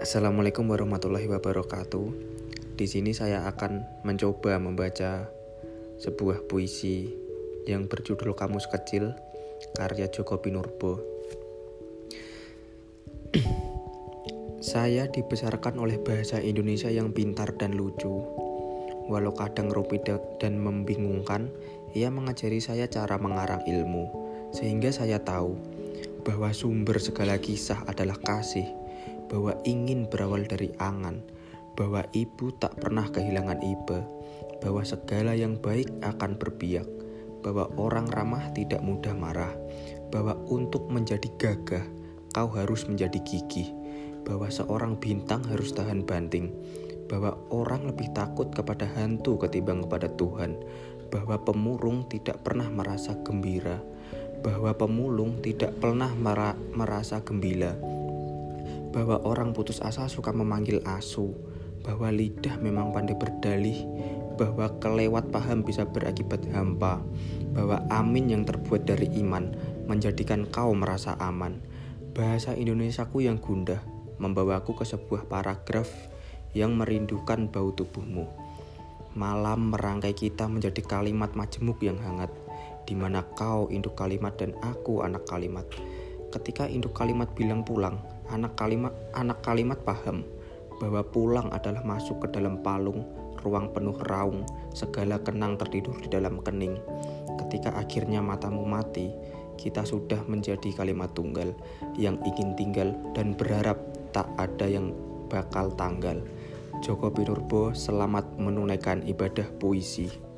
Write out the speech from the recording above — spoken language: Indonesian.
Assalamualaikum warahmatullahi wabarakatuh. Di sini saya akan mencoba membaca sebuah puisi yang berjudul Kamus Kecil karya Joko Pinurbo. saya dibesarkan oleh bahasa Indonesia yang pintar dan lucu. Walau kadang rumit dan membingungkan, ia mengajari saya cara mengarang ilmu, sehingga saya tahu bahwa sumber segala kisah adalah kasih bahwa ingin berawal dari angan, bahwa ibu tak pernah kehilangan iba, bahwa segala yang baik akan berbiak, bahwa orang ramah tidak mudah marah, bahwa untuk menjadi gagah kau harus menjadi gigih, bahwa seorang bintang harus tahan banting, bahwa orang lebih takut kepada hantu ketimbang kepada Tuhan, bahwa pemurung tidak pernah merasa gembira, bahwa pemulung tidak pernah merasa gembira, bahwa orang putus asa suka memanggil asu, bahwa lidah memang pandai berdalih, bahwa kelewat paham bisa berakibat hampa, bahwa amin yang terbuat dari iman menjadikan kau merasa aman. Bahasa Indonesiaku yang gundah membawaku ke sebuah paragraf yang merindukan bau tubuhmu. Malam merangkai kita menjadi kalimat majemuk yang hangat, di mana kau induk kalimat dan aku anak kalimat. Ketika induk kalimat bilang pulang, anak kalimat anak kalimat paham bahwa pulang adalah masuk ke dalam palung, ruang penuh raung, segala kenang tertidur di dalam kening. Ketika akhirnya matamu mati, kita sudah menjadi kalimat tunggal yang ingin tinggal dan berharap tak ada yang bakal tanggal. Joko Pinurbo selamat menunaikan ibadah puisi.